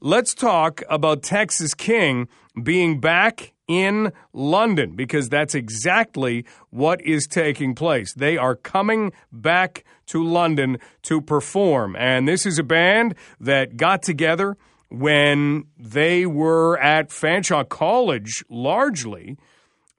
let's talk about Texas King being back in London because that's exactly what is taking place. They are coming back to London to perform. And this is a band that got together when they were at Fanshawe College largely.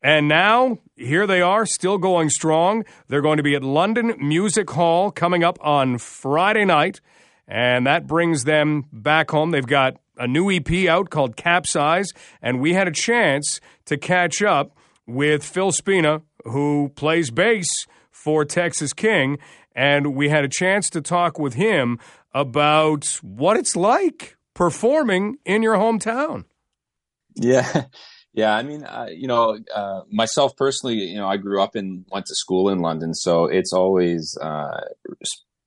And now here they are, still going strong. They're going to be at London Music Hall coming up on Friday night. And that brings them back home. They've got a new EP out called Capsize, and we had a chance to catch up with Phil Spina, who plays bass for Texas King, and we had a chance to talk with him about what it's like performing in your hometown. Yeah. Yeah, I mean, uh, you know, uh, myself personally, you know, I grew up and went to school in London, so it's always uh,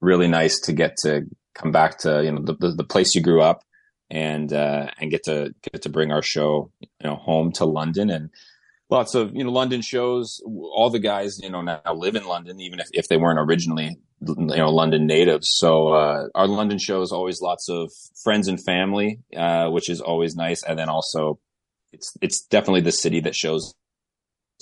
really nice to get to come back to you know the, the, the place you grew up and uh, and get to get to bring our show you know home to London and lots of you know London shows. All the guys you know now live in London, even if, if they weren't originally you know London natives. So uh, our London shows always lots of friends and family, uh, which is always nice. And then also, it's it's definitely the city that shows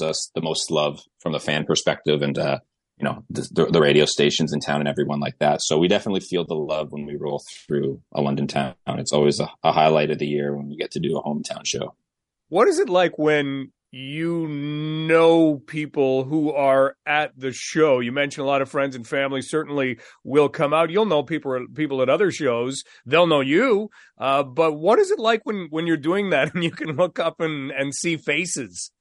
us the most love from the fan perspective, and uh, you know the, the, radio stations in town and everyone like that. So we definitely feel the love when we roll through a London town. It's always a, a highlight of the year when we get to do a hometown show. What is it like when you know people who are at the show? You mentioned a lot of friends and family certainly will come out. You'll know people people at other shows. They'll know you. Uh, but what is it like when when you're doing that and you can look up and and see faces?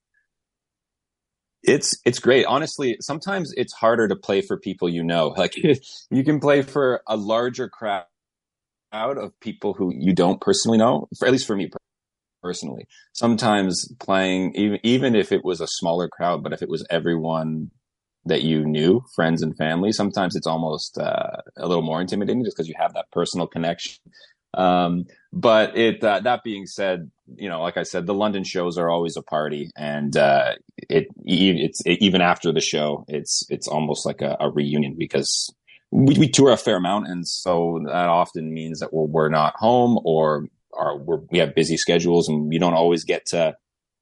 It's it's great. Honestly sometimes it's harder to play for people you know. Like you can play for a larger crowd of people who you don't personally know for at least for me personally. Sometimes playing even even if it was a smaller crowd but if it was everyone that you knew friends and family sometimes it's almost uh, a little more intimidating just because you have that personal connection. Um, but it uh, that being said, you know, like I said, the London shows are always a party, and uh, it it's it, even after the show, it's it's almost like a, a reunion because we, we, tour a fair amount, and so that often means that we're, we're not home or are we have busy schedules, and we don't always get to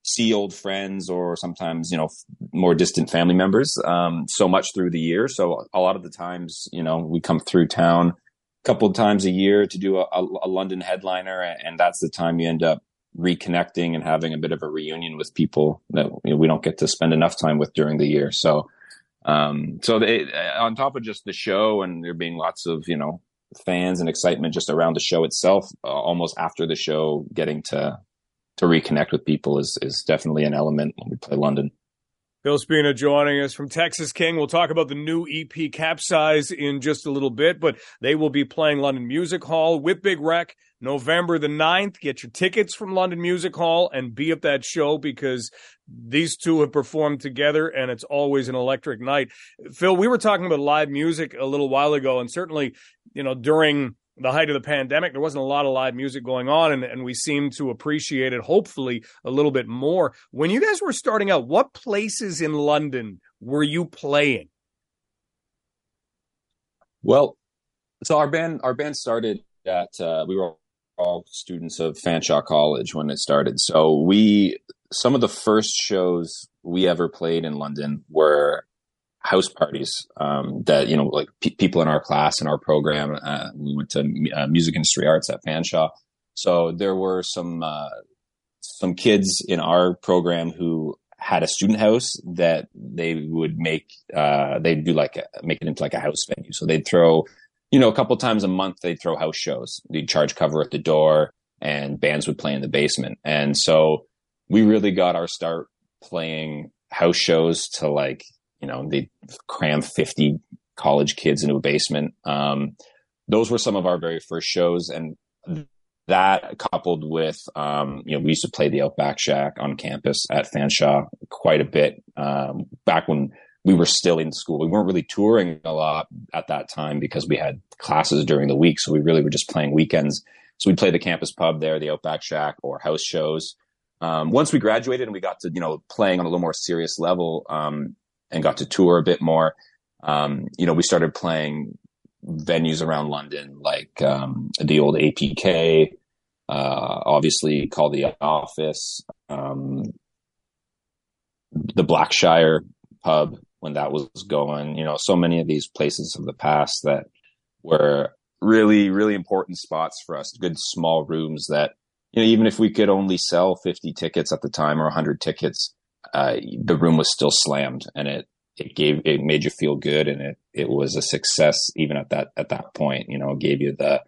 see old friends or sometimes you know more distant family members um, so much through the year. So a lot of the times, you know, we come through town a couple times a year to do a, a, London headliner, and that's the time you end up reconnecting and having a bit of a reunion with people that you know, we don't get to spend enough time with during the year. So, um, so they, on top of just the show and there being lots of you know fans and excitement just around the show itself, uh, almost after the show, getting to to reconnect with people is is definitely an element when we play London. Phil Spina joining us from Texas King. We'll talk about the new EP Capsize in just a little bit, but they will be playing London Music Hall with Big Wreck November the 9th. Get your tickets from London Music Hall and be at that show because these two have performed together and it's always an electric night. Phil, we were talking about live music a little while ago and certainly, you know, during the height of the pandemic, there wasn't a lot of live music going on, and, and we seemed to appreciate it, hopefully, a little bit more. When you guys were starting out, what places in London were you playing? Well, so our band our band started at uh, we were all students of Fanshawe College when it started. So we some of the first shows we ever played in London were house parties um, that you know like pe- people in our class and our program uh, we went to uh, music industry arts at fanshawe. So there were some uh, some kids in our program who had a student house that they would make uh, they'd do like a, make it into like a house venue. So they'd throw you know a couple times a month they'd throw house shows. They'd charge cover at the door and bands would play in the basement. And so we really got our start playing house shows to like you know, they cram 50 college kids into a basement. Um, those were some of our very first shows. And that coupled with, um, you know, we used to play the Outback Shack on campus at Fanshawe quite a bit um, back when we were still in school. We weren't really touring a lot at that time because we had classes during the week. So we really were just playing weekends. So we'd play the campus pub there, the Outback Shack, or house shows. Um, once we graduated and we got to, you know, playing on a little more serious level, um, and got to tour a bit more. Um, you know, we started playing venues around London, like um, the old APK, uh, obviously call the office, um, the Blackshire pub when that was going, you know, so many of these places of the past that were really, really important spots for us, good small rooms that, you know, even if we could only sell 50 tickets at the time or 100 tickets, uh, the room was still slammed and it, it gave, it made you feel good and it, it was a success even at that, at that point, you know, it gave you the,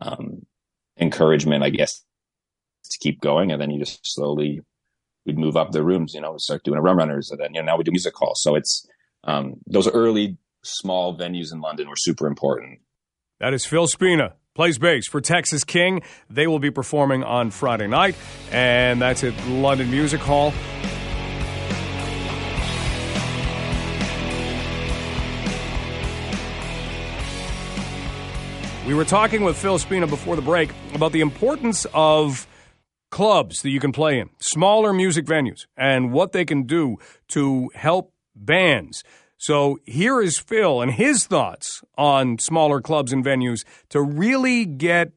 um, encouragement, I guess, to keep going. And then you just slowly, we'd move up the rooms, you know, start doing a rum runners. And then, you know, now we do music halls. So it's, um, those early small venues in London were super important. That is Phil Spina. Plays bass for Texas King. They will be performing on Friday night, and that's at London Music Hall. We were talking with Phil Spina before the break about the importance of clubs that you can play in, smaller music venues, and what they can do to help bands. So here is Phil and his thoughts on smaller clubs and venues to really get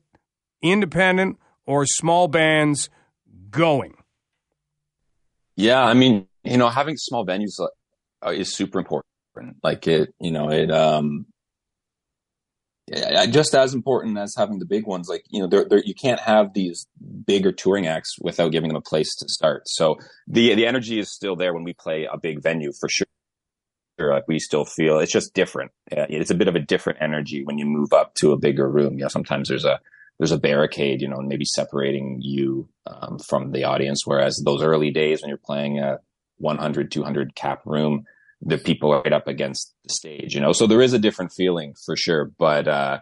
independent or small bands going. Yeah, I mean, you know, having small venues uh, is super important. Like it, you know, it um just as important as having the big ones. Like you know, they're, they're, you can't have these bigger touring acts without giving them a place to start. So the the energy is still there when we play a big venue for sure. Like we still feel it's just different. It's a bit of a different energy when you move up to a bigger room. You know, sometimes there's a there's a barricade, you know, maybe separating you um, from the audience. Whereas those early days when you're playing a 100, 200 cap room, the people right up against the stage, you know. So there is a different feeling for sure. But uh,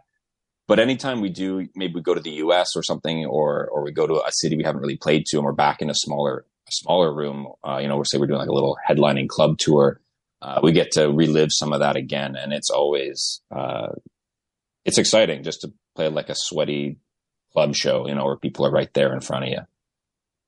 but anytime we do, maybe we go to the U.S. or something, or or we go to a city we haven't really played to, and we're back in a smaller a smaller room. Uh, you know, we're say we're doing like a little headlining club tour. Uh, we get to relive some of that again, and it's always uh, it's exciting just to play like a sweaty club show, you know, where people are right there in front of you.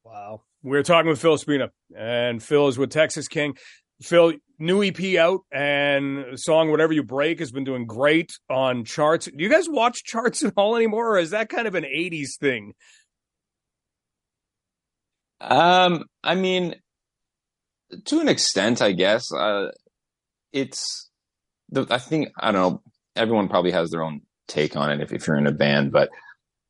Wow. We're talking with Phil Spina, and Phil is with Texas King. Phil, new EP out and song Whatever You Break has been doing great on charts. Do you guys watch charts at all anymore, or is that kind of an 80s thing? Um, I mean, to an extent, I guess. Uh, it's the, I think, I don't know, everyone probably has their own take on it if, if you're in a band, but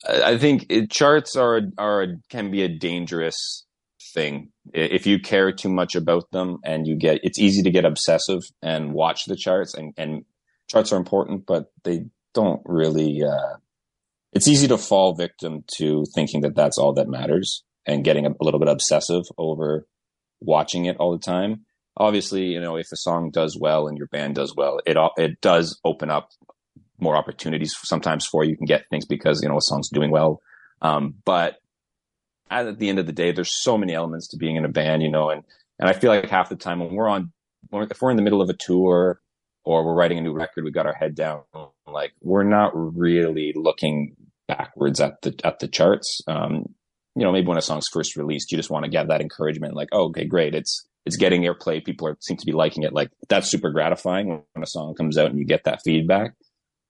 I think it, charts are, are, can be a dangerous thing. If you care too much about them and you get, it's easy to get obsessive and watch the charts and, and charts are important, but they don't really, uh, it's easy to fall victim to thinking that that's all that matters and getting a, little bit obsessive over watching it all the time. Obviously, you know, if a song does well and your band does well, it, it does open up more opportunities sometimes for you can get things because, you know, a song's doing well. Um, but at the end of the day, there's so many elements to being in a band, you know, and, and I feel like half the time when we're on, when, if we're in the middle of a tour or we're writing a new record, we got our head down, like we're not really looking backwards at the, at the charts. Um, you know, maybe when a song's first released, you just want to get that encouragement, like, oh, okay, great. It's, it's getting airplay. People are, seem to be liking it. Like that's super gratifying when a song comes out and you get that feedback.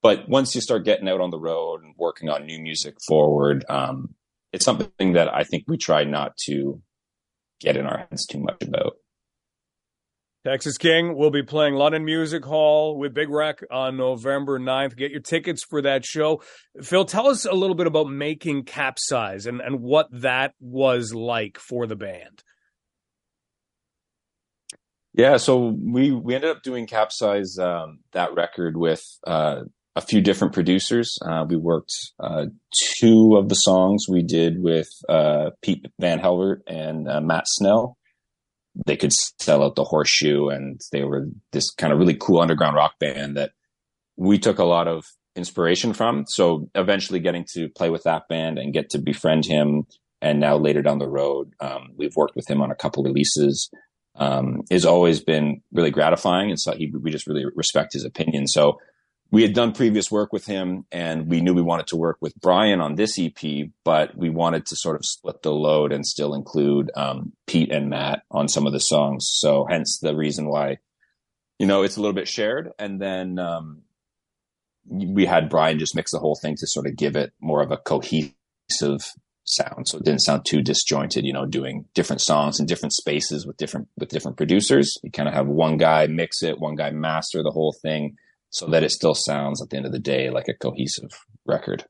But once you start getting out on the road and working on new music forward, um, it's something that I think we try not to get in our heads too much about. Texas King will be playing London Music Hall with Big Wreck on November 9th. Get your tickets for that show. Phil, tell us a little bit about making Capsize and, and what that was like for the band. Yeah, so we we ended up doing Capsize um, that record with uh, a few different producers. Uh, we worked uh, two of the songs we did with uh, Pete Van Helvert and uh, Matt Snell. They could sell out the horseshoe, and they were this kind of really cool underground rock band that we took a lot of inspiration from. So eventually, getting to play with that band and get to befriend him, and now later down the road, um, we've worked with him on a couple releases. Um, has always been really gratifying, and so he, we just really respect his opinion. So we had done previous work with him and we knew we wanted to work with Brian on this EP, but we wanted to sort of split the load and still include um, Pete and Matt on some of the songs. So hence the reason why, you know, it's a little bit shared. And then um, we had Brian just mix the whole thing to sort of give it more of a cohesive sound. So it didn't sound too disjointed, you know, doing different songs in different spaces with different with different producers. You kind of have one guy mix it, one guy master the whole thing so that it still sounds at the end of the day like a cohesive record.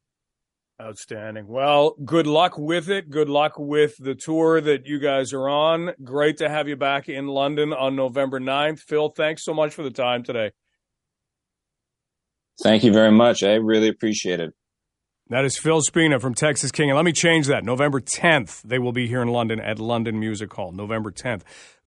Outstanding. Well, good luck with it. Good luck with the tour that you guys are on. Great to have you back in London on November 9th. Phil, thanks so much for the time today. Thank you very much. I really appreciate it. That is Phil Spina from Texas King. And let me change that. November 10th, they will be here in London at London Music Hall. November 10th.